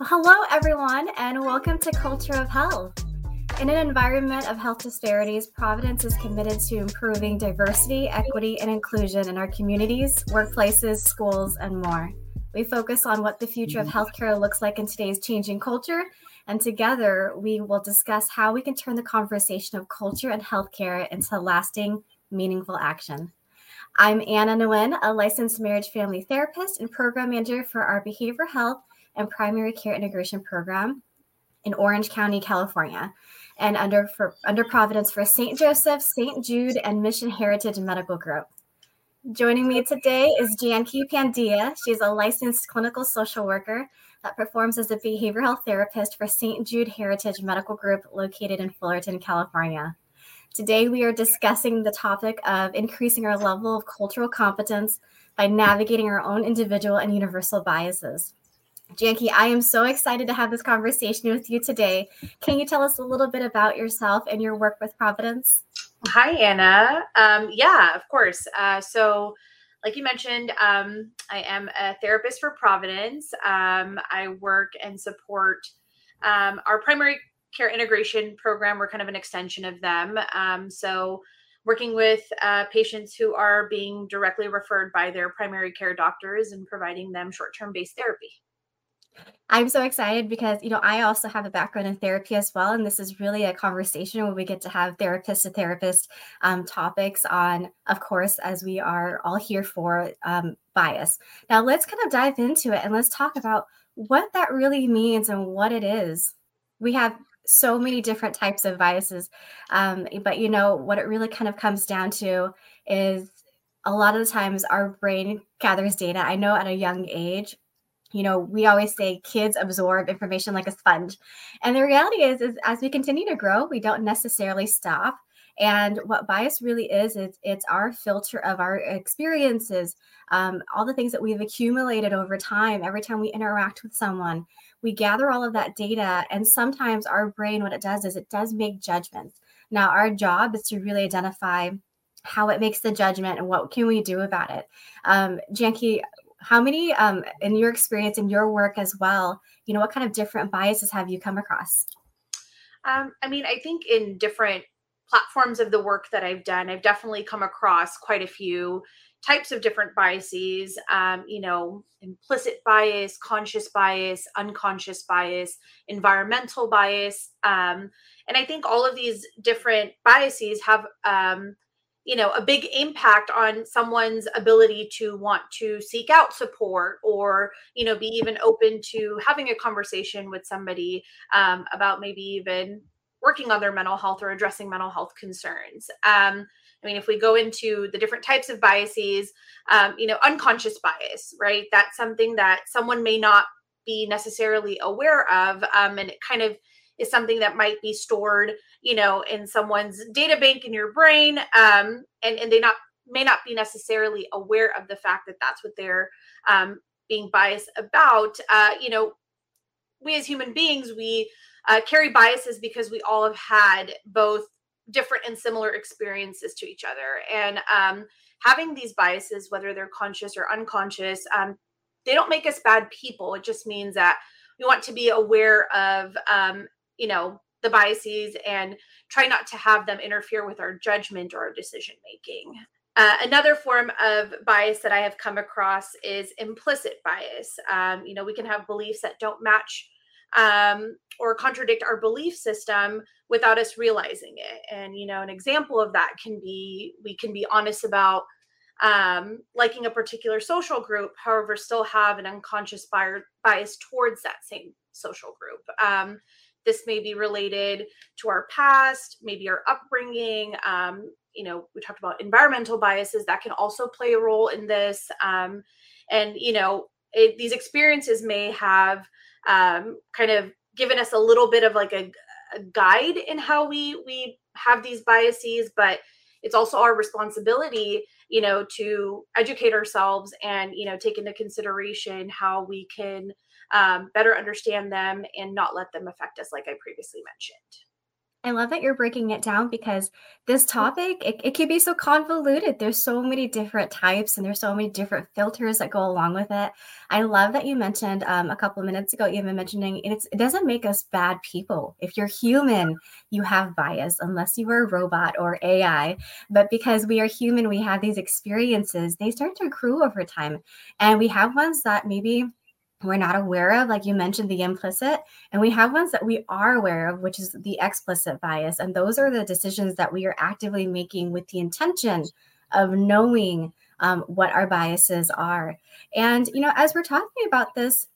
hello, everyone, and welcome to Culture of Health. In an environment of health disparities, Providence is committed to improving diversity, equity, and inclusion in our communities, workplaces, schools, and more. We focus on what the future of healthcare looks like in today's changing culture, and together we will discuss how we can turn the conversation of culture and healthcare into lasting, meaningful action. I'm Anna Nguyen, a licensed marriage family therapist and program manager for our behavioral health and primary care integration program in Orange County, California, and under for, under Providence for St. Joseph, St. Jude, and Mission Heritage Medical Group. Joining me today is Jankee Pandya. She's a licensed clinical social worker that performs as a behavioral health therapist for St. Jude Heritage Medical Group located in Fullerton, California. Today, we are discussing the topic of increasing our level of cultural competence by navigating our own individual and universal biases. Jankee, I am so excited to have this conversation with you today. Can you tell us a little bit about yourself and your work with Providence? Hi, Anna. Um, yeah, of course. Uh, so, like you mentioned, um, I am a therapist for Providence. Um, I work and support um, our primary care integration program. We're kind of an extension of them. Um, so, working with uh, patients who are being directly referred by their primary care doctors and providing them short term based therapy. I'm so excited because, you know, I also have a background in therapy as well. And this is really a conversation where we get to have therapist to therapist um, topics on, of course, as we are all here for um, bias. Now, let's kind of dive into it and let's talk about what that really means and what it is. We have so many different types of biases. Um, but, you know, what it really kind of comes down to is a lot of the times our brain gathers data. I know at a young age, you know we always say kids absorb information like a sponge. And the reality is is as we continue to grow we don't necessarily stop. And what bias really is is it's our filter of our experiences um, all the things that we've accumulated over time. Every time we interact with someone we gather all of that data. And sometimes our brain what it does is it does make judgments. Now our job is to really identify how it makes the judgment and what can we do about it. Um, jankee how many um, in your experience in your work as well you know what kind of different biases have you come across? Um, i mean i think in different platforms of the work that i've done i've definitely come across quite a few types of different biases um, you know implicit bias conscious bias unconscious bias environmental bias um, and i think all of these different biases have um, you know a big impact on someone's ability to want to seek out support or you know be even open to having a conversation with somebody um, about maybe even working on their mental health or addressing mental health concerns. Um, i mean if we go into the different types of biases um, you know unconscious bias right? That's something that someone may not be necessarily aware of um, and it kind of is something that might be stored, you know, in someone's data bank in your brain, um, and and they not may not be necessarily aware of the fact that that's what they're um, being biased about. Uh, you know, we as human beings we uh, carry biases because we all have had both different and similar experiences to each other, and um, having these biases, whether they're conscious or unconscious, um, they don't make us bad people. It just means that we want to be aware of um, you know the biases and try not to have them interfere with our judgment or our decision making uh, another form of bias that i have come across is implicit bias. Um, you know we can have beliefs that don't match um, or contradict our belief system without us realizing it. And you know an example of that can be we can be honest about um, liking a particular social group however still have an unconscious bias towards that same social group. Um, this may be related to our past, maybe our upbringing. Um, you know, we talked about environmental biases that can also play a role in this. Um, and, you know, it, these experiences may have um, kind of given us a little bit of like a, a guide in how we we have these biases, but it's also our responsibility you know to educate ourselves and you know take into consideration how we can um, better understand them and not let them affect us, like I previously mentioned. I love that you're breaking it down because this topic, it, it can be so convoluted. There's so many different types and there's so many different filters that go along with it. I love that you mentioned um, a couple of minutes ago, you even mentioning it doesn't make us bad people. If you're human, you have bias, unless you are a robot or AI. But because we are human, we have these experiences, they start to accrue over time. And we have ones that maybe we're not aware of, like you mentioned, the implicit, and we have ones that we are aware of, which is the explicit bias. And those are the decisions that we are actively making with the intention of knowing um, what our biases are. And, you know, as we're talking about this,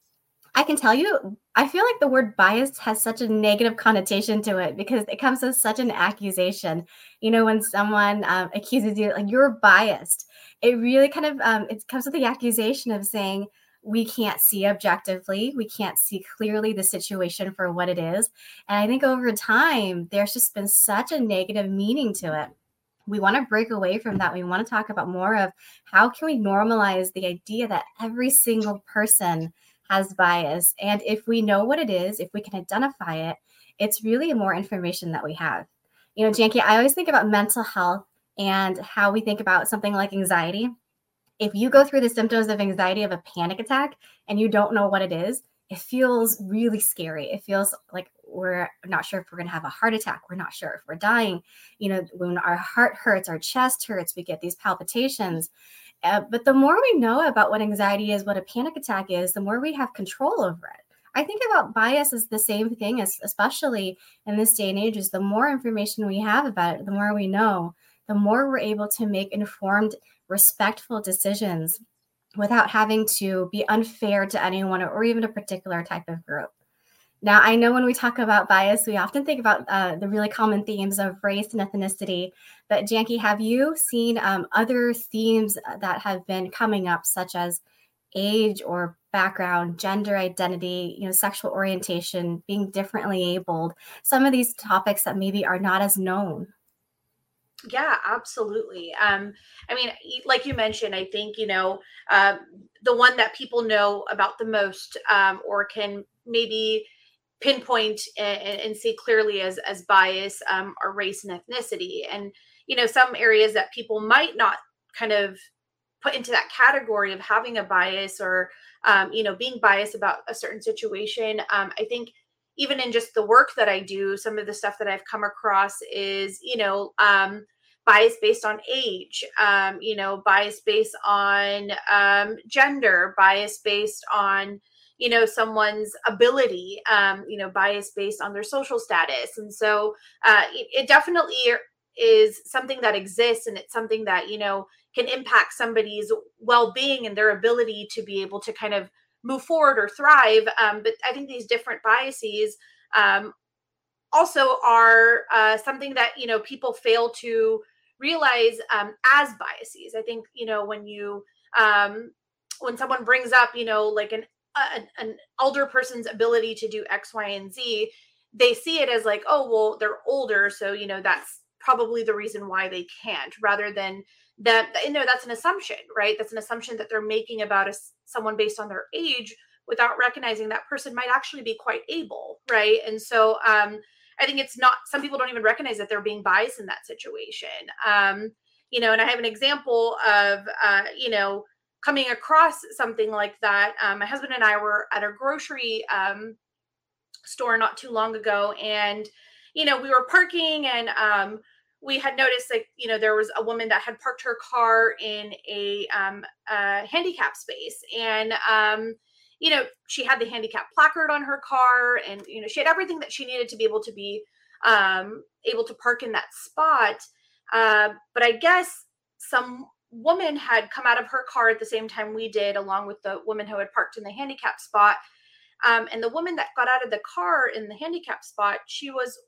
I can tell you, I feel like the word bias has such a negative connotation to it because it comes as such an accusation. You know, when someone um, accuses you, like you're biased, it really kind of um, it comes with the accusation of saying, we can't see objectively. We can't see clearly the situation for what it is. And I think over time, there's just been such a negative meaning to it. We want to break away from that. We want to talk about more of how can we normalize the idea that every single person has bias. And if we know what it is, if we can identify it, it's really more information that we have. You know, Jankee, I always think about mental health and how we think about something like anxiety if you go through the symptoms of anxiety of a panic attack and you don't know what it is, it feels really scary. It feels like we're not sure if we're going to have a heart attack. We're not sure if we're dying. You know, when our heart hurts, our chest hurts, we get these palpitations. Uh, but the more we know about what anxiety is, what a panic attack is, the more we have control over it. I think about bias as the same thing, as especially in this day and age, is the more information we have about it, the more we know, the more we're able to make informed respectful decisions without having to be unfair to anyone or even a particular type of group. Now, I know when we talk about bias, we often think about uh, the really common themes of race and ethnicity. But Jankee, have you seen um, other themes that have been coming up, such as age or background, gender identity, you know, sexual orientation, being differently abled? Some of these topics that maybe are not as known. Yeah, absolutely. Um, I mean, like you mentioned, I think, you know, uh, the one that people know about the most um, or can maybe pinpoint and, and, see clearly as, as bias um, are race and ethnicity. And, you know, some areas that people might not kind of put into that category of having a bias or, um, you know, being biased about a certain situation. Um, I think even in just the work that I do, some of the stuff that I've come across is, you know, um, bias based on age, um, you know, bias based on um, gender, bias based on, you know, someone's ability, um, you know, bias based on their social status. And so uh, it, it definitely is something that exists and it's something that, you know, can impact somebody's well being and their ability to be able to kind of move forward or thrive. Um, but I think these different biases um, also are uh, something that you know people fail to realize um, as biases. I think you know when you um, when someone brings up you know like an a, an older person's ability to do X, Y, and Z, they see it as like, oh well, they're older, so you know that's probably the reason why they can't, rather than that you know that's an assumption right? That's an assumption that they're making about a, someone based on their age without recognizing that person might actually be quite able right? And so um i think it's not some people don't even recognize that they're being biased in that situation. Um you know and i have an example of uh you know coming across something like that. Um, my husband and i were at a grocery um store not too long ago and you know we were parking and um we had noticed that you know there was a woman that had parked her car in a um a handicap space and um you know she had the handicap placard on her car and you know she had everything that she needed to be able to be um able to park in that spot. Uh, but i guess some woman had come out of her car at the same time we did along with the woman who had parked in the handicap spot. Um, and the woman that got out of the car in the handicap spot she was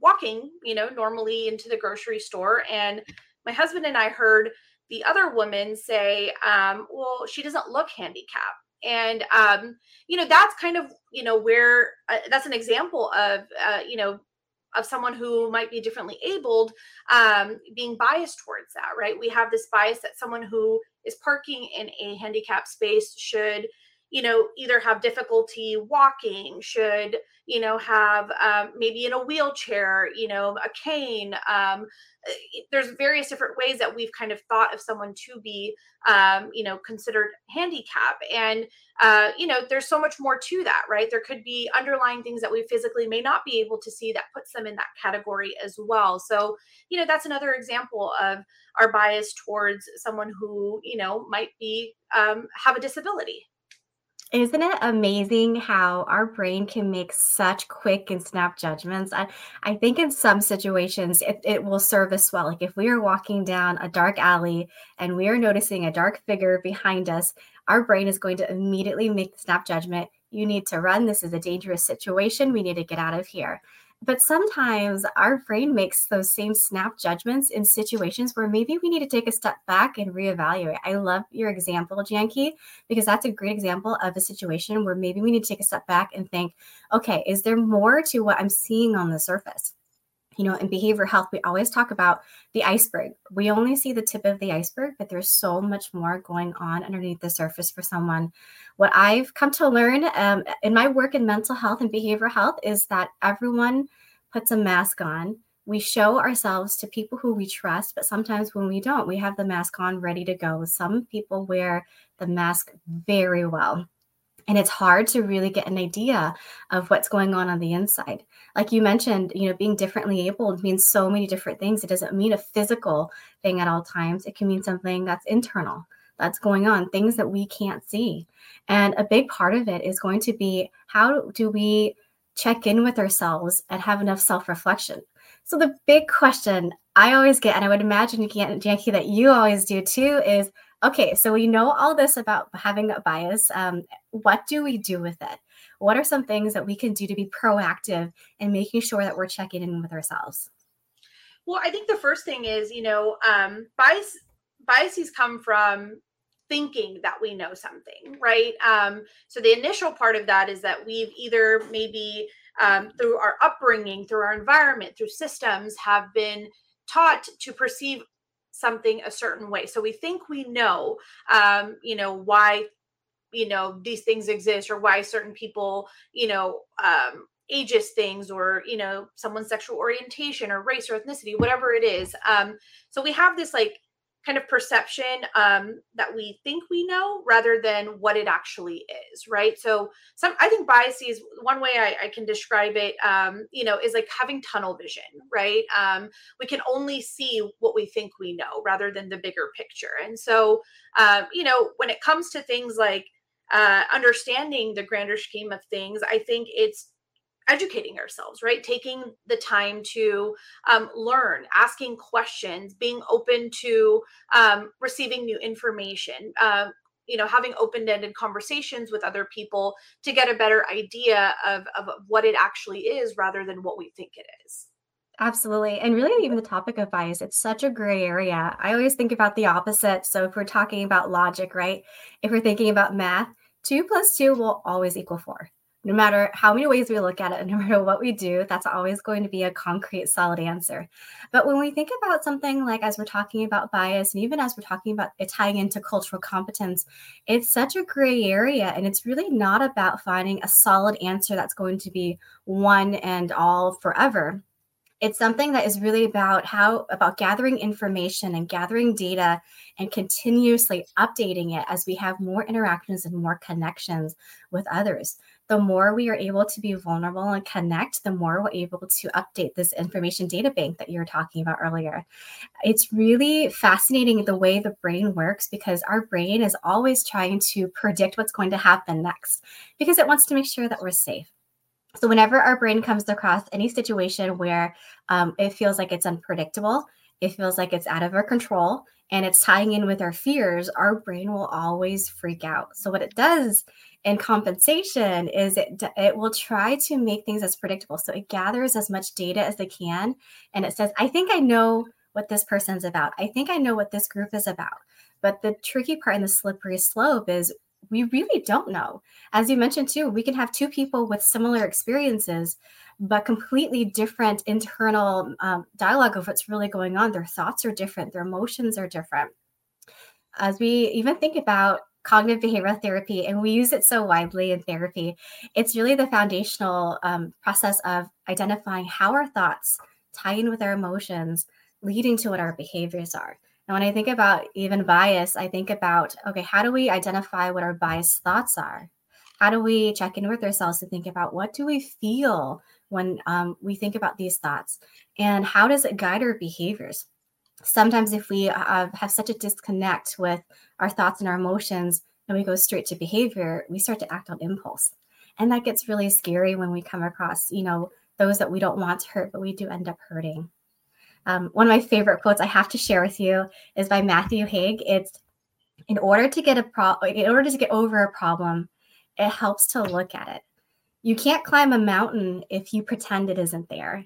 walking, you know, normally into the grocery store. And my husband and I heard the other woman say, um, well, she doesn't look handicapped. And, um, you know, that's kind of, you know, where uh, that's an example of, uh, you know, of someone who might be differently abled um, being biased towards that, right? We have this bias that someone who is parking in a handicap space should, you know, either have difficulty walking, should, you know, have um, maybe in a wheelchair, you know, a cane. Um, eh, there's various different ways that we've kind of thought of someone to be, um, you know, considered handicap. And, uh, you know, there's so much more to that, right? There could be underlying things that we physically may not be able to see that puts them in that category as well. So, you know, that's another example of our bias towards someone who, you know, might be, um, have a disability. Isn't it amazing how our brain can make such quick and snap judgments? I, I think in some situations it, it will serve us well. Like if we are walking down a dark alley and we are noticing a dark figure behind us, our brain is going to immediately make the snap judgment. You need to run. This is a dangerous situation. We need to get out of here. But sometimes our brain makes those same snap judgments in situations where maybe we need to take a step back and reevaluate. I love your example, Jankee, because that's a great example of a situation where maybe we need to take a step back and think, okay, is there more to what I'm seeing on the surface? You know, in behavioral health, we always talk about the iceberg. We only see the tip of the iceberg, but there's so much more going on underneath the surface for someone. What I've come to learn um, in my work in mental health and behavioral health is that everyone puts a mask on. We show ourselves to people who we trust, but sometimes when we don't, we have the mask on ready to go. Some people wear the mask very well and it's hard to really get an idea of what's going on on the inside. Like you mentioned you know being differently abled means so many different things. It doesn't mean a physical thing at all times. It can mean something that's internal that's going on things that we can't see. And a big part of it is going to be how do we check in with ourselves and have enough self-reflection? So the big question i always get and i would imagine Jankee that you always do too is Okay, so we know all this about having a bias. Um, what do we do with it? What are some things that we can do to be proactive and making sure that we're checking in with ourselves? Well, I think the first thing is, you know, um, bias biases come from thinking that we know something, right? Um, so the initial part of that is that we've either maybe um, through our upbringing, through our environment, through systems, have been taught to perceive something a certain way. So we think we know, um, you know, why, you know, these things exist or why certain people, you know, um, things or you know someone's sexual orientation or race or ethnicity whatever it is um so we have this like kind of perception um, that we think we know rather than what it actually is right? So some i think biases one way i, I can describe it um, you know is like having tunnel vision right? Um, we can only see what we think we know rather than the bigger picture. And so um, you know when it comes to things like uh, understanding the grander scheme of things i think it's educating ourselves right taking the time to um, learn asking questions being open to um, receiving new information uh, you know having open-ended conversations with other people to get a better idea of, of what it actually is rather than what we think it is Absolutely. And really, even the topic of bias, it's such a gray area. I always think about the opposite. So, if we're talking about logic, right? If we're thinking about math, two plus two will always equal four no matter how many ways we look at it, no matter what we do, that's always going to be a concrete, solid answer. But when we think about something like as we're talking about bias, and even as we're talking about it tying into cultural competence, it's such a gray area. And it's really not about finding a solid answer that's going to be one and all forever it's something that is really about how about gathering information and gathering data and continuously updating it as we have more interactions and more connections with others the more we are able to be vulnerable and connect, the more we're able to update this information data bank that you were talking about earlier. It's really fascinating the way the brain works because our brain is always trying to predict what's going to happen next because it wants to make sure that we're safe. So, whenever our brain comes across any situation where um, it feels like it's unpredictable, it feels like it's out of our control, and it's tying in with our fears, our brain will always freak out. So, what it does and compensation is it it will try to make things as predictable. So it gathers as much data as it can and it says i think i know what this person's about. I think i know what this group is about. But the tricky part in the slippery slope is we really don't know. As you mentioned too we can have two people with similar experiences but completely different internal um, dialogue of what's really going on. Their thoughts are different. Their emotions are different. As we even think about cognitive behavioral therapy, and we use it so widely in therapy. It's really the foundational um, process of identifying how our thoughts tie in with our emotions, leading to what our behaviors are. And when I think about even bias, I think about okay, how do we identify what our biased thoughts are? How do we check in with ourselves to think about what do we feel when um, we think about these thoughts, and how does it guide our behaviors? Sometimes, if we uh, have such a disconnect with our thoughts and our emotions, and we go straight to behavior, we start to act on impulse, and that gets really scary when we come across, you know, those that we don't want to hurt, but we do end up hurting. Um, one of my favorite quotes I have to share with you is by Matthew Haig. It's in order to get a problem in order to get over a problem, it helps to look at it. You can't climb a mountain if you pretend it isn't there.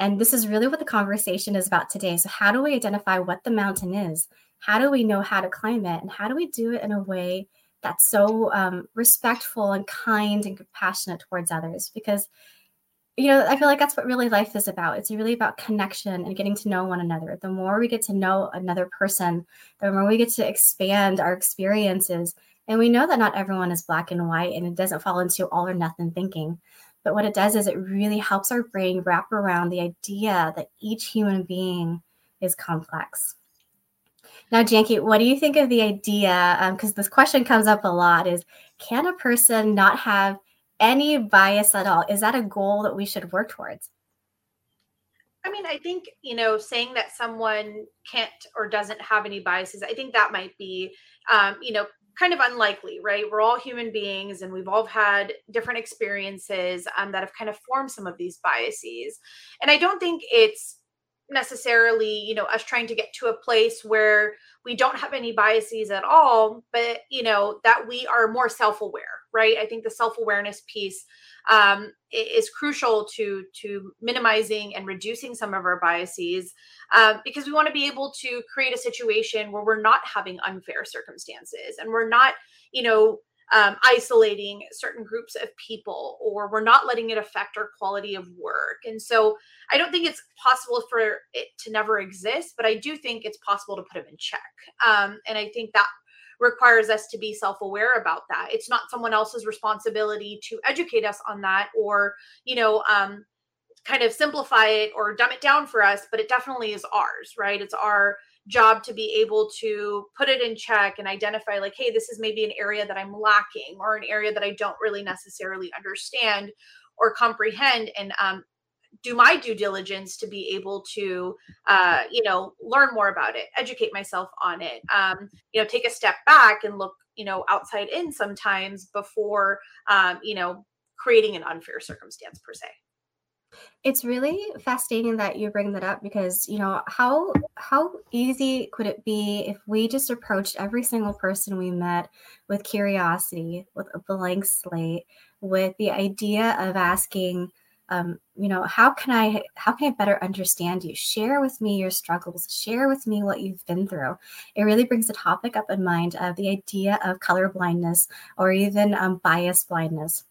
And this is really what the conversation is about today. So, how do we identify what the mountain is? How do we know how to climb it? And how do we do it in a way that's so um, respectful and kind and compassionate towards others? Because you know, I feel like that's what really life is about. It's really about connection and getting to know one another. The more we get to know another person, the more we get to expand our experiences. And we know that not everyone is black and white and it doesn't fall into all or nothing thinking. But what it does is it really helps our brain wrap around the idea that each human being is complex. Now, Jankee, what do you think of the idea? Because um, this question comes up a lot: is can a person not have any bias at all is that a goal that we should work towards i mean i think you know saying that someone can't or doesn't have any biases i think that might be um, you know kind of unlikely right? We're all human beings and we've all had different experiences um, that have kind of formed some of these biases. And i don't think it's necessarily you know us trying to get to a place where we don't have any biases at all but you know that we are more self-aware right? I think the self-awareness piece um, is crucial to to minimizing and reducing some of our biases um, because we want to be able to create a situation where we're not having unfair circumstances and we're not you know um, isolating certain groups of people or we're not letting it affect our quality of work. And so i don't think it's possible for it to never exist but i do think it's possible to put them in check um, and i think that requires us to be self-aware about that. It's not someone else's responsibility to educate us on that or you know um, kind of simplify it or dumb it down for us but it definitely is ours right? It's our job to be able to put it in check and identify like hey this is maybe an area that i'm lacking or an area that i don't really necessarily understand or comprehend. And um, do my due diligence to be able to uh, you know learn more about it educate myself on it um, you know take a step back and look you know outside in sometimes before um, you know creating an unfair circumstance per se. It's really fascinating that you bring that up because you know how how easy could it be if we just approached every single person we met with curiosity with a blank slate with the idea of asking um, you know how can i how can i better understand you share with me your struggles share with me what you've been through it really brings the topic up in mind of the idea of color blindness or even um, bias blindness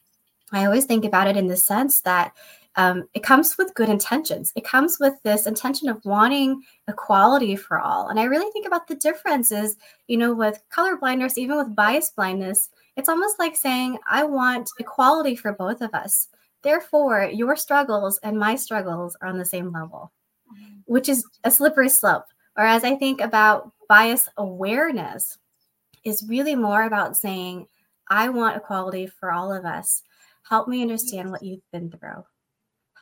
i always think about it in the sense that um, it comes with good intentions. It comes with this intention of wanting equality for all. And I really think about the differences, you know, with color blindness, even with bias blindness. It's almost like saying, I want equality for both of us. Therefore, your struggles and my struggles are on the same level, mm-hmm. which is a slippery slope. Or as I think about bias awareness is really more about saying, I want equality for all of us. Help me understand what you've been through.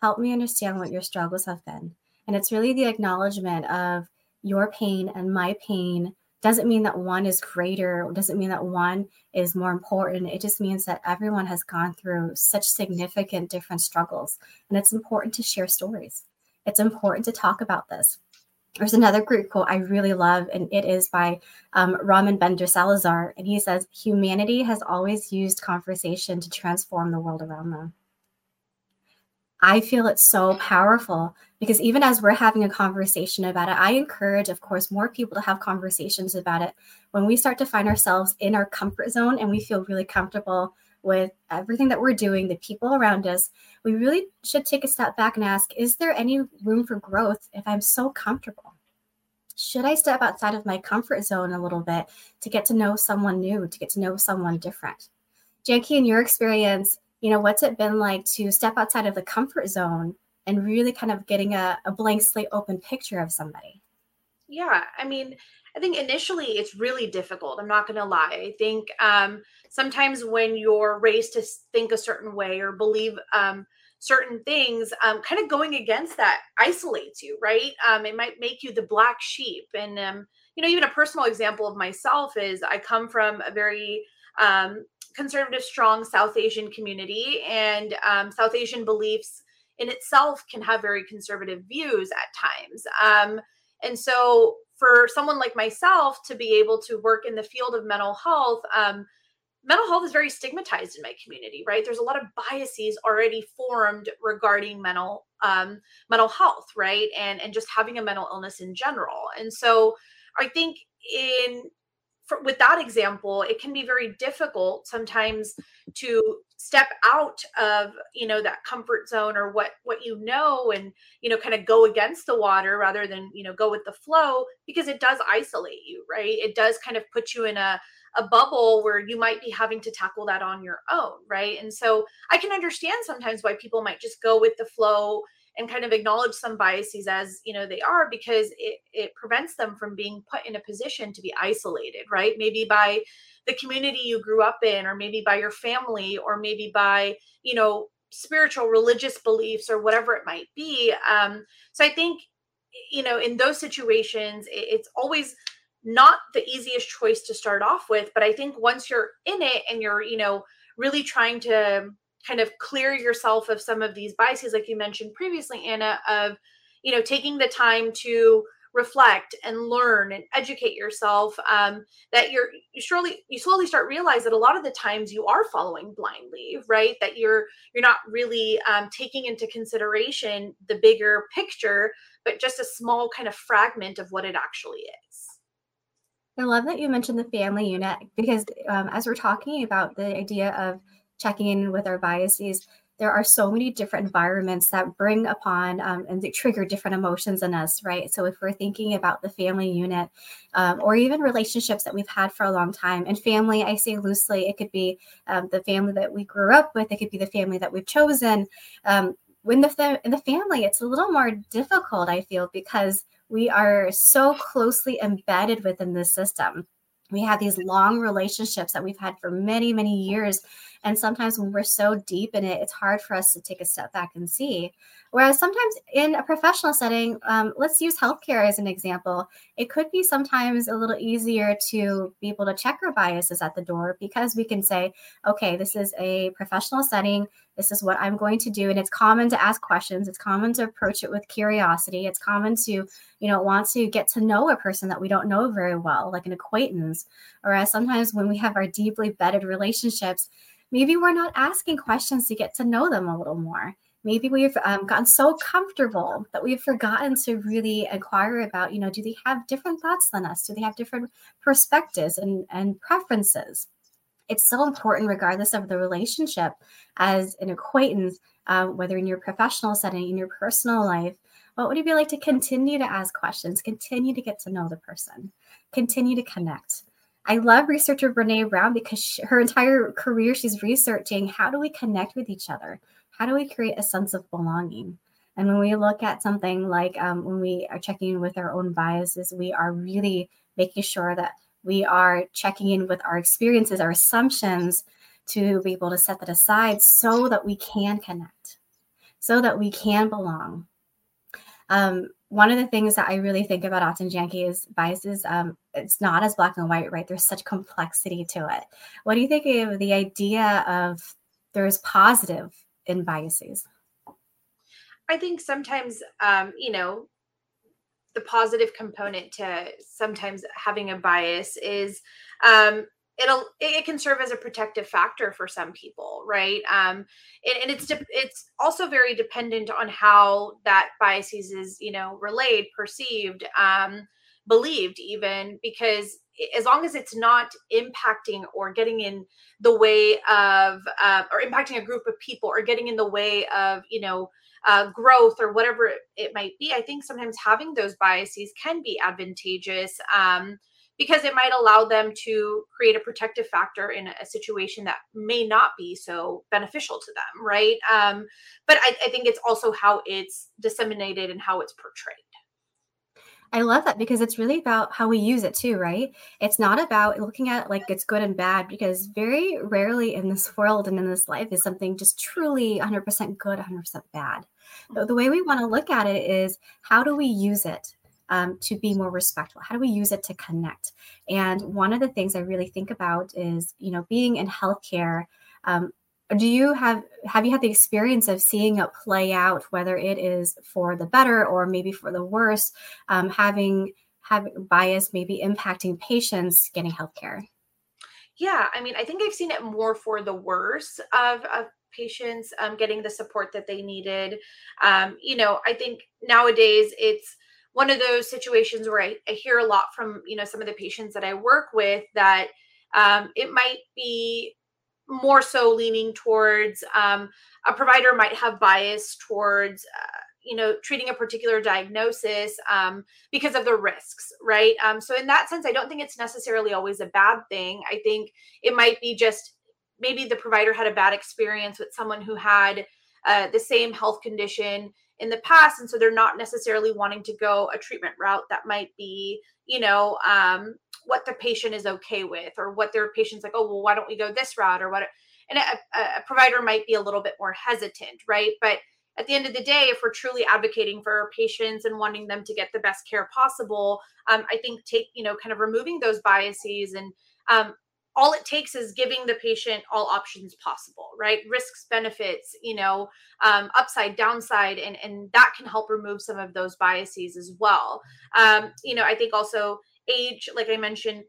Help me understand what your struggles have been. And it's really the acknowledgement of your pain and my pain doesn't mean that one is greater doesn't mean that one is more important. It just means that everyone has gone through such significant different struggles. And it's important to share stories. It's important to talk about this. There's another great quote i really love and it is by um, ramon bender salazar and he says humanity has always used conversation to transform the world around them I feel it's so powerful because even as we're having a conversation about it, I encourage, of course, more people to have conversations about it. When we start to find ourselves in our comfort zone and we feel really comfortable with everything that we're doing, the people around us, we really should take a step back and ask, is there any room for growth if I'm so comfortable? Should I step outside of my comfort zone a little bit to get to know someone new, to get to know someone different? Jankee, in your experience, you know, what's it been like to step outside of the comfort zone and really kind of getting a, a blank slate open picture of somebody? Yeah, I mean, I think initially it's really difficult. I'm not going to lie. I think um, sometimes when you're raised to think a certain way or believe um, certain things, um, kind of going against that isolates you, right? Um, it might make you the black sheep. And, um, you know, even a personal example of myself is I come from a very um, conservative, strong South Asian community, and um, South Asian beliefs in itself can have very conservative views at times. Um, and so, for someone like myself to be able to work in the field of mental health, um, mental health is very stigmatized in my community, right? There's a lot of biases already formed regarding mental um, mental health, right, and and just having a mental illness in general. And so, I think in for, with that example, it can be very difficult sometimes to step out of you know that comfort zone or what what you know and you know kind of go against the water rather than you know go with the flow because it does isolate you right? It does kind of put you in a a bubble where you might be having to tackle that on your own right? And so i can understand sometimes why people might just go with the flow and kind of acknowledge some biases as you know they are because it, it prevents them from being put in a position to be isolated right? Maybe by the community you grew up in or maybe by your family or maybe by you know spiritual religious beliefs or whatever it might be. Um, so i think you know in those situations it's always not the easiest choice to start off with but i think once you're in it and you're you know really trying to kind of clear yourself of some of these biases like you mentioned previously anna of you know taking the time to reflect and learn and educate yourself um, that you're you surely you slowly start realize that a lot of the times you are following blindly right? That you're you're not really um, taking into consideration the bigger picture but just a small kind of fragment of what it actually is. I love that you mentioned the family unit because um, as we're talking about the idea of checking in with our biases there are so many different environments that bring upon um, and trigger different emotions in us right? So if we're thinking about the family unit um, or even relationships that we've had for a long time and family i say loosely it could be um, the family that we grew up with it could be the family that we've chosen um, when the, in the family it's a little more difficult i feel because we are so closely embedded within the system. We have these long relationships that we've had for many many years and sometimes when we're so deep in it it's hard for us to take a step back and see. Whereas sometimes in a professional setting um, let's use healthcare as an example. It could be sometimes a little easier to be able to check our biases at the door because we can say okay this is a professional setting. This is what i'm going to do. And it's common to ask questions. It's common to approach it with curiosity. It's common to you know want to get to know a person that we don't know very well like an acquaintance. Whereas sometimes when we have our deeply bedded relationships maybe we're not asking questions to get to know them a little more. Maybe we've um, gotten so comfortable that we've forgotten to really inquire about you know do they have different thoughts than us? Do they have different perspectives and, and preferences? It's so important regardless of the relationship as an acquaintance um, whether in your professional setting in your personal life what would it be like to continue to ask questions continue to get to know the person continue to connect I love researcher Brene Brown because she, her entire career she's researching how do we connect with each other? How do we create a sense of belonging? And when we look at something like um, when we are checking in with our own biases, we are really making sure that we are checking in with our experiences, our assumptions to be able to set that aside so that we can connect, so that we can belong. Um, one of the things that I really think about often, Jankee, is biases. Um, it's not as black and white, right? There's such complexity to it. What do you think of the idea of there's positive in biases? I think sometimes, um, you know, the positive component to sometimes having a bias is um, it'll it can serve as a protective factor for some people right? Um and, and it's de- it's also very dependent on how that biases is you know relayed perceived um believed even because as long as it's not impacting or getting in the way of uh, or impacting a group of people or getting in the way of you know uh, growth or whatever it might be i think sometimes having those biases can be advantageous um, because it might allow them to create a protective factor in a situation that may not be so beneficial to them right um, but I, I think it's also how it's disseminated and how it's portrayed I love that because it's really about how we use it too, right? It's not about looking at like it's good and bad because very rarely in this world and in this life is something just truly 100% good, 100% bad. But the way we want to look at it is how do we use it um, to be more respectful? How do we use it to connect? And one of the things I really think about is, you know, being in healthcare. Um, do you have have you had the experience of seeing it play out whether it is for the better or maybe for the worse um, having having bias maybe impacting patients getting healthcare yeah i mean i think i've seen it more for the worse of, of patients um, getting the support that they needed um, you know i think nowadays it's one of those situations where I, I hear a lot from you know some of the patients that i work with that um, it might be more so leaning towards um, a provider might have bias towards uh, you know treating a particular diagnosis um, because of the risks right? Um, so in that sense i don't think it's necessarily always a bad thing. I think it might be just maybe the provider had a bad experience with someone who had uh, the same health condition in the past and so they're not necessarily wanting to go a treatment route that might be you know um, what the patient is okay with or what their patient's like oh well why don't we go this route or what and a, a provider might be a little bit more hesitant right? But at the end of the day if we're truly advocating for our patients and wanting them to get the best care possible um, i think take you know kind of removing those biases and um, all it takes is giving the patient all options possible right? Risks benefits you know um, upside downside and and that can help remove some of those biases as well. Um, you know i think also age like i mentioned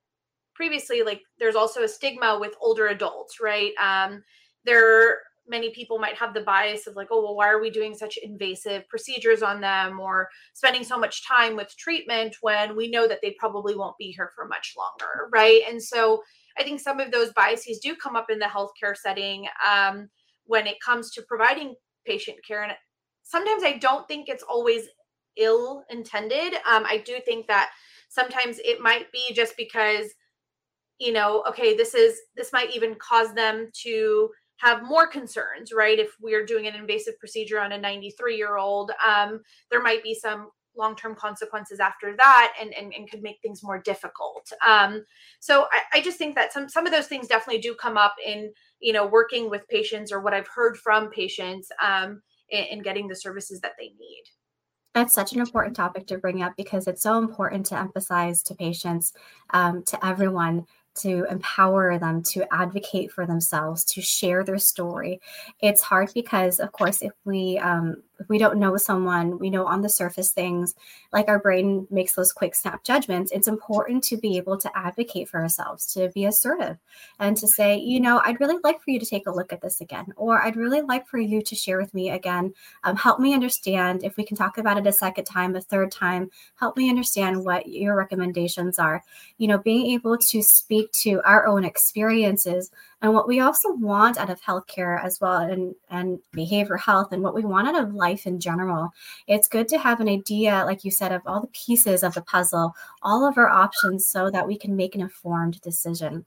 previously like there's also a stigma with older adults right? Um, there many people might have the bias of like oh well why are we doing such invasive procedures on them or spending so much time with treatment when we know that they probably won't be here for much longer right? And so I think some of those biases do come up in the healthcare setting um, when it comes to providing patient care. And sometimes I don't think it's always ill intended. Um, I do think that sometimes it might be just because, you know, okay, this is, this might even cause them to have more concerns, right? If we're doing an invasive procedure on a 93 year old, um, there might be some long-term consequences after that and, and, and could make things more difficult. Um, so I, I just think that some some of those things definitely do come up in you know working with patients or what i've heard from patients um, in, in getting the services that they need. That's such an important topic to bring up because it's so important to emphasize to patients, um, to everyone, to empower them to advocate for themselves to share their story. It's hard because of course if we um, we don't know someone we know on the surface things like our brain makes those quick snap judgments it's important to be able to advocate for ourselves to be assertive and to say you know i'd really like for you to take a look at this again or i'd really like for you to share with me again um, help me understand if we can talk about it a second time a third time help me understand what your recommendations are. You know being able to speak to our own experiences and what we also want out of healthcare as well and, and behavioral health and what we want out of life in general. It's good to have an idea, like you said, of all the pieces of the puzzle, all of our options so that we can make an informed decision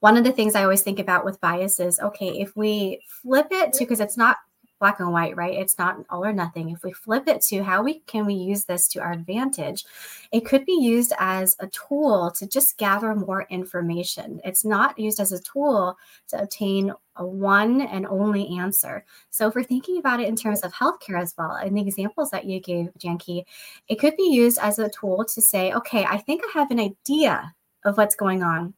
one of the things I always think about with bias is okay, if we flip it to because it's not black and white, right? It's not all or nothing. If we flip it to how we can we use this to our advantage, it could be used as a tool to just gather more information. It's not used as a tool to obtain a one and only answer. So if we're thinking about it in terms of healthcare as well, and the examples that you gave, Jankee, it could be used as a tool to say, okay, I think I have an idea of what's going on.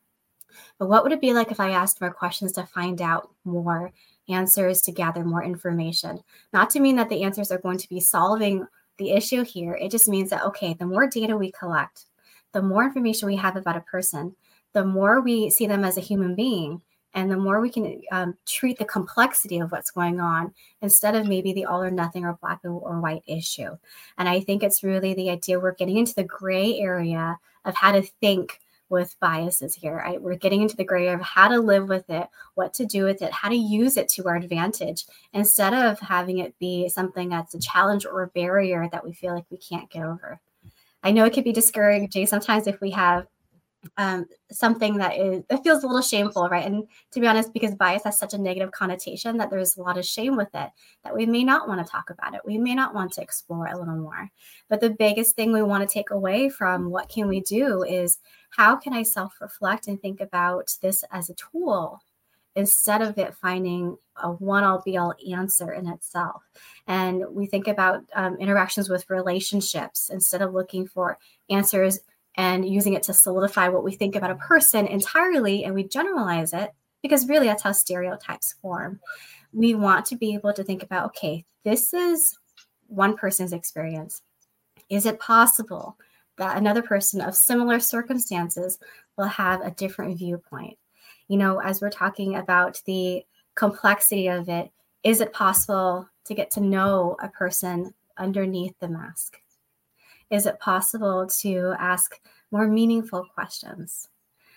But what would it be like if I asked more questions to find out more answers to gather more information. Not to mean that the answers are going to be solving the issue here. It just means that, okay, the more data we collect, the more information we have about a person, the more we see them as a human being, and the more we can um, treat the complexity of what's going on instead of maybe the all or nothing or black or white issue. And I think it's really the idea we're getting into the gray area of how to think with biases here. Right? We're getting into the gray of how to live with it, what to do with it, how to use it to our advantage, instead of having it be something that's a challenge or a barrier that we feel like we can't get over. I know it could be discouraging sometimes if we have um, something that is it feels a little shameful, right? And to be honest, because bias has such a negative connotation that there's a lot of shame with it, that we may not want to talk about it. We may not want to explore a little more. But the biggest thing we want to take away from what can we do is how can I self-reflect and think about this as a tool instead of it finding a one all be all answer in itself. And we think about um, interactions with relationships instead of looking for answers and using it to solidify what we think about a person entirely and we generalize it because really that's how stereotypes form. We want to be able to think about okay, this is one person's experience. Is it possible that another person of similar circumstances will have a different viewpoint? You know, as we're talking about the complexity of it, is it possible to get to know a person underneath the mask? Is it possible to ask more meaningful questions?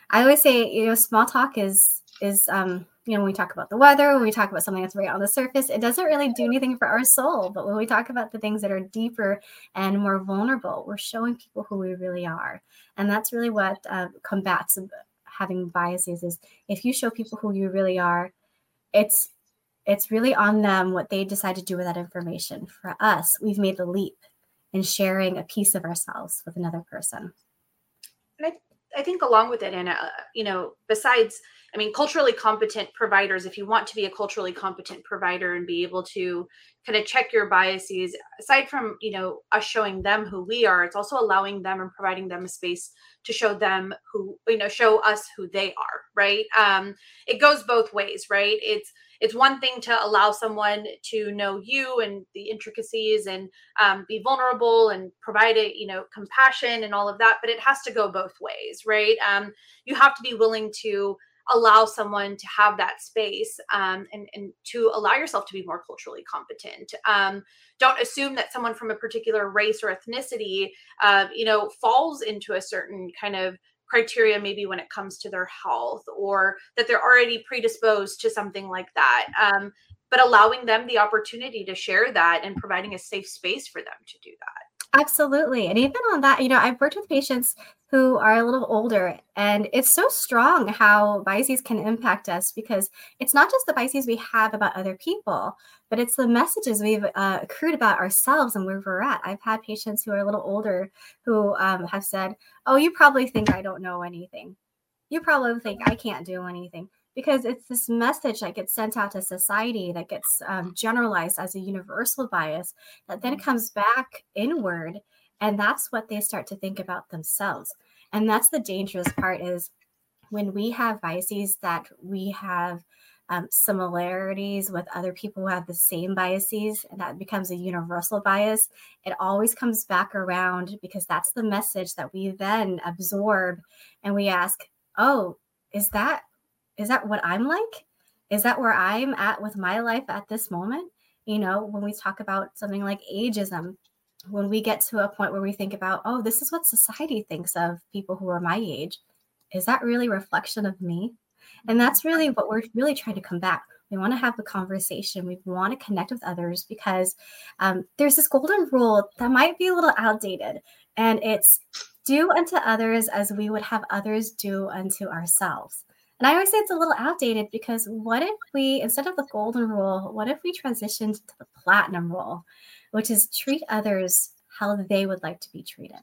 I always say, you know, small talk is is um, you know, when we talk about the weather, when we talk about something that's right on the surface, it doesn't really do anything for our soul. But when we talk about the things that are deeper and more vulnerable, we're showing people who we really are. And that's really what uh, combats having biases is if you show people who you really are, it's it's really on them what they decide to do with that information. For us, we've made the leap and sharing a piece of ourselves with another person. And I, I think along with it, Anna, uh, you know, besides, I mean, culturally competent providers, if you want to be a culturally competent provider and be able to kind of check your biases, aside from, you know, us showing them who we are, it's also allowing them and providing them a space to show them who, you know, show us who they are, right? Um, it goes both ways, right? It's, it's one thing to allow someone to know you and the intricacies and um, be vulnerable and provide it you know compassion and all of that but it has to go both ways right um, you have to be willing to allow someone to have that space um, and, and to allow yourself to be more culturally competent. Um, don't assume that someone from a particular race or ethnicity, uh, you know, falls into a certain kind of criteria maybe when it comes to their health or that they're already predisposed to something like that um, but allowing them the opportunity to share that and providing a safe space for them to do that absolutely and even on that you know i've worked with patients who are a little older. And it's so strong how biases can impact us because it's not just the biases we have about other people, but it's the messages we've uh, accrued about ourselves and where we're at. I've had patients who are a little older who um, have said, Oh, you probably think I don't know anything. You probably think I can't do anything because it's this message that gets sent out to society that gets um, generalized as a universal bias that then comes back inward and that's what they start to think about themselves. And that's the dangerous part is when we have biases that we have um, similarities with other people who have the same biases and that becomes a universal bias it always comes back around because that's the message that we then absorb and we ask oh is that is that what i'm like is that where i'm at with my life at this moment you know when we talk about something like ageism when we get to a point where we think about, oh, this is what society thinks of people who are my age, is that really reflection of me? And that's really what we're really trying to combat. We want to have the conversation. We want to connect with others because um, there's this golden rule that might be a little outdated, and it's do unto others as we would have others do unto ourselves. And I always say it's a little outdated because what if we, instead of the golden rule, what if we transitioned to the platinum rule? which is treat others how they would like to be treated.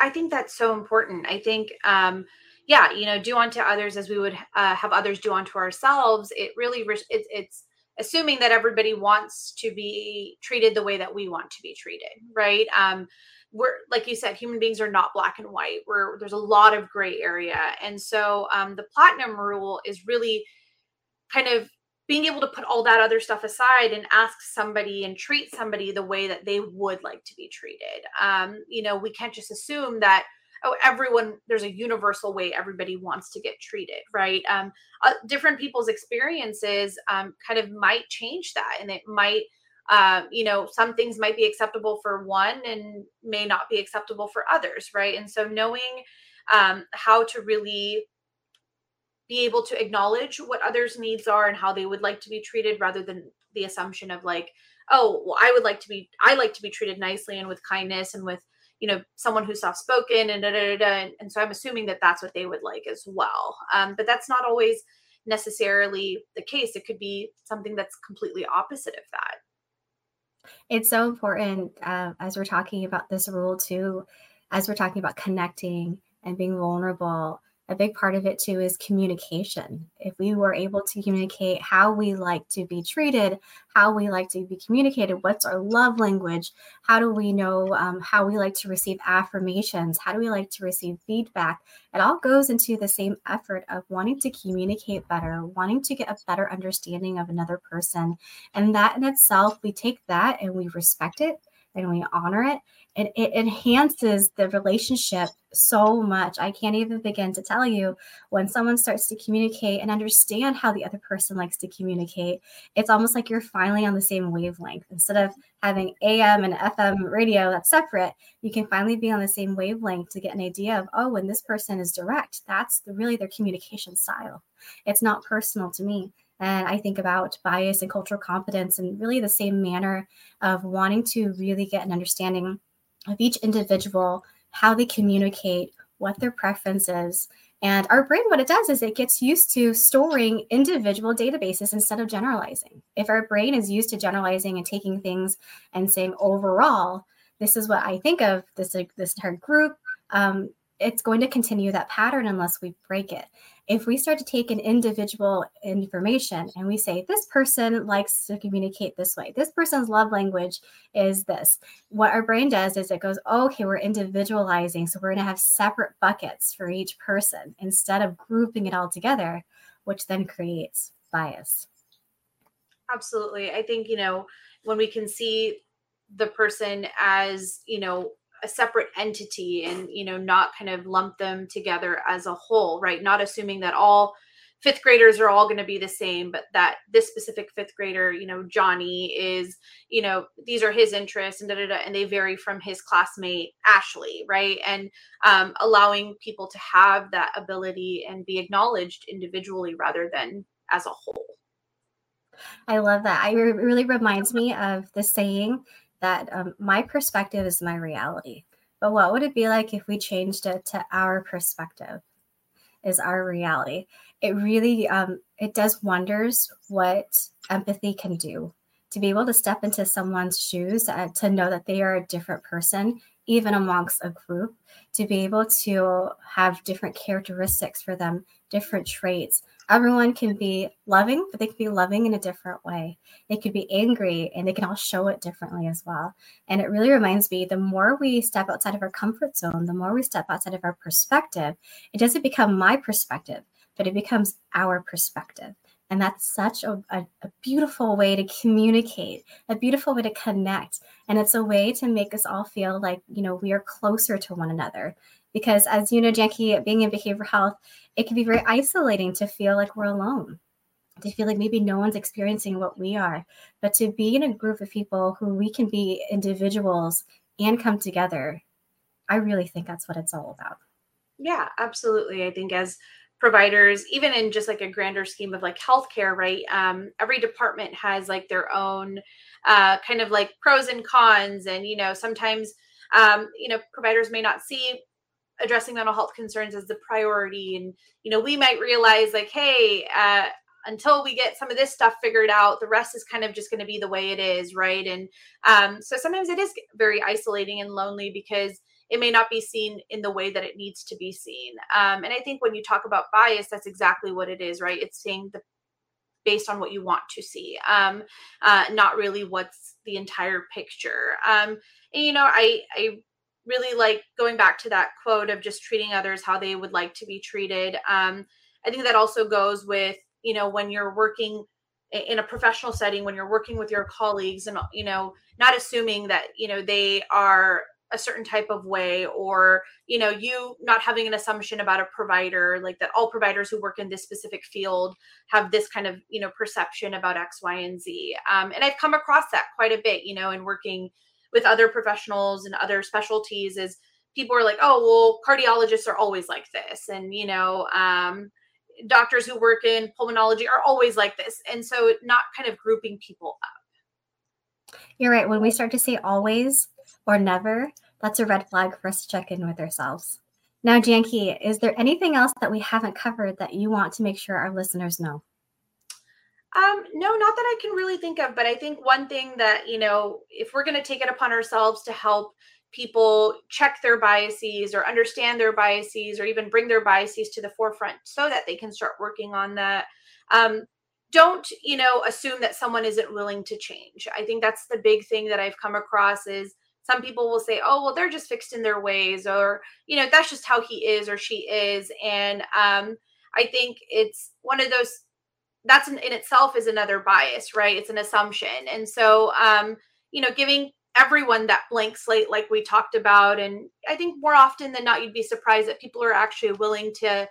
I think that's so important. I think, um, yeah, you know, do unto others as we would uh, have others do unto ourselves. It really, re- it's, it's assuming that everybody wants to be treated the way that we want to be treated, right? Um, we're like you said, human beings are not black and white. We're there's a lot of gray area, and so um, the platinum rule is really kind of being able to put all that other stuff aside and ask somebody and treat somebody the way that they would like to be treated. Um, you know, we can't just assume that oh everyone there's a universal way everybody wants to get treated right um, uh, different people's experiences um, kind of might change that and it might uh, you know some things might be acceptable for one and may not be acceptable for others right? And so knowing um, how to really be able to acknowledge what others needs are and how they would like to be treated rather than the assumption of like oh well i would like to be i like to be treated nicely and with kindness and with you know someone who's soft spoken and da, da, da, da, and so i'm assuming that that's what they would like as well. Um, but that's not always necessarily the case. It could be something that's completely opposite of that it's so important uh, as we're talking about this rule too as we're talking about connecting and being vulnerable a big part of it too is communication. If we were able to communicate how we like to be treated, how we like to be communicated, what's our love language, how do we know um, how we like to receive affirmations, how do we like to receive feedback, it all goes into the same effort of wanting to communicate better, wanting to get a better understanding of another person. And that in itself, we take that and we respect it and we honor it and it enhances the relationship so much. I can't even begin to tell you when someone starts to communicate and understand how the other person likes to communicate, it's almost like you're finally on the same wavelength. Instead of having AM and FM radio that's separate, you can finally be on the same wavelength to get an idea of, oh, when this person is direct, that's really their communication style. It's not personal to me. And I think about bias and cultural competence and really the same manner of wanting to really get an understanding of each individual, how they communicate, what their preference is. And our brain, what it does is it gets used to storing individual databases instead of generalizing. If our brain is used to generalizing and taking things and saying overall, this is what I think of this this entire group, um, it's going to continue that pattern unless we break it. If we start to take an individual information and we say, this person likes to communicate this way, this person's love language is this, what our brain does is it goes, oh, okay, we're individualizing. So we're going to have separate buckets for each person instead of grouping it all together, which then creates bias. Absolutely. I think, you know, when we can see the person as, you know, a separate entity and you know not kind of lump them together as a whole right? Not assuming that all fifth graders are all going to be the same but that this specific fifth grader you know johnny is you know these are his interests and da, da, da, and they vary from his classmate ashley right? And um, allowing people to have that ability and be acknowledged individually rather than as a whole. I love that. It really reminds me of the saying that um, my perspective is my reality. But what would it be like if we changed it to our perspective is our reality? It really um, it does wonders what empathy can do to be able to step into someone's shoes uh, to know that they are a different person even amongst a group to be able to have different characteristics for them different traits everyone can be loving, but they can be loving in a different way. They could be angry and they can all show it differently as well. And it really reminds me the more we step outside of our comfort zone, the more we step outside of our perspective, it doesn't become my perspective, but it becomes our perspective. And that's such a, a, a, beautiful way to communicate, a beautiful way to connect. And it's a way to make us all feel like, you know, we are closer to one another because as you know jankee being in behavioral health it can be very isolating to feel like we're alone to feel like maybe no one's experiencing what we are. But to be in a group of people who we can be individuals and come together i really think that's what it's all about. Yeah absolutely. I think as providers even in just like a grander scheme of like healthcare right um, every department has like their own uh, kind of like pros and cons and you know sometimes um, you know providers may not see addressing mental health concerns as the priority. And you know we might realize like hey uh, until we get some of this stuff figured out the rest is kind of just going to be the way it is right? And um, so sometimes it is very isolating and lonely because it may not be seen in the way that it needs to be seen. Um, and i think when you talk about bias that's exactly what it is right? It's seeing the based on what you want to see um, uh, not really what's the entire picture. Um, and you know i i really like going back to that quote of just treating others how they would like to be treated. Um, I think that also goes with, you know, when you're working in a professional setting, when you're working with your colleagues and, you know, not assuming that, you know, they are a certain type of way or you know you not having an assumption about a provider like that all providers who work in this specific field have this kind of you know perception about x y and z um, and i've come across that quite a bit you know in working with other professionals and other specialties is people are like, oh, well, cardiologists are always like this. And, you know, um, doctors who work in pulmonology are always like this. And so not kind of grouping people up. You're right. When we start to say always or never, that's a red flag for us to check in with ourselves. Now, Jankee, is there anything else that we haven't covered that you want to make sure our listeners know? Um, no, not that I can really think of, but I think one thing that, you know, if we're going to take it upon ourselves to help people check their biases or understand their biases or even bring their biases to the forefront so that they can start working on that, um, don't, you know, assume that someone isn't willing to change. I think that's the big thing that I've come across is some people will say, oh, well, they're just fixed in their ways or, you know, that's just how he is or she is. And um, I think it's one of those that's in, in itself is another bias, right? It's an assumption. And so, um, you know, giving everyone that blank slate, like we talked about, and I think more often than not, you'd be surprised that people are actually willing to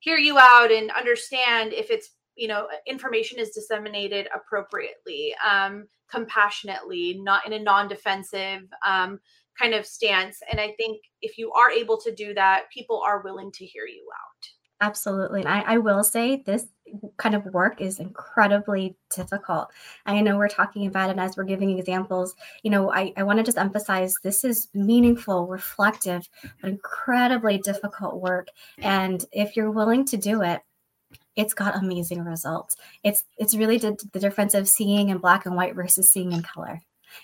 hear you out and understand if it's you know information is disseminated appropriately um compassionately not in a non-defensive um kind of stance and i think if you are able to do that people are willing to hear you out Absolutely. And I, I, will say this kind of work is incredibly difficult. I know we're talking about it as we're giving examples. You know, I, I want to just emphasize this is meaningful, reflective, but incredibly difficult work. And if you're willing to do it, it's got amazing results. It's it's really the, the difference of seeing in black and white versus seeing in color.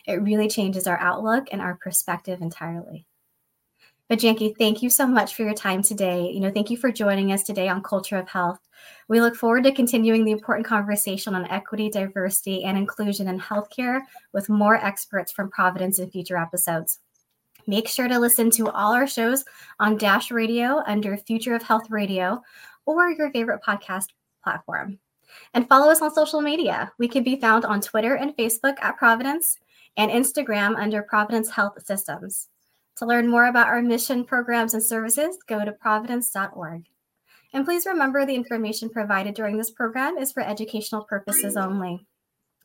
It really changes our outlook and our perspective entirely. But Jankee, thank you so much for your time today. You know, thank you for joining us today on Culture of Health. We look forward to continuing the important conversation on equity, diversity, and inclusion in healthcare with more experts from Providence in future episodes. Make sure to listen to all our shows on Dash Radio under Future of Health Radio or your favorite podcast platform. And follow us on social media. We can be found on Twitter and Facebook at Providence and Instagram under Providence Health Systems. To learn more about our mission, programs, and services, go to providence.org. And please remember the information provided during this program is for educational purposes only.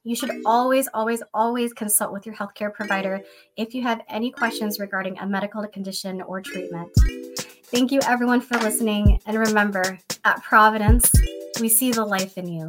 You should always, always, always consult with your healthcare provider if you have any questions regarding a medical condition or treatment. Thank you, everyone, for listening. And remember, at Providence, we see the life in you.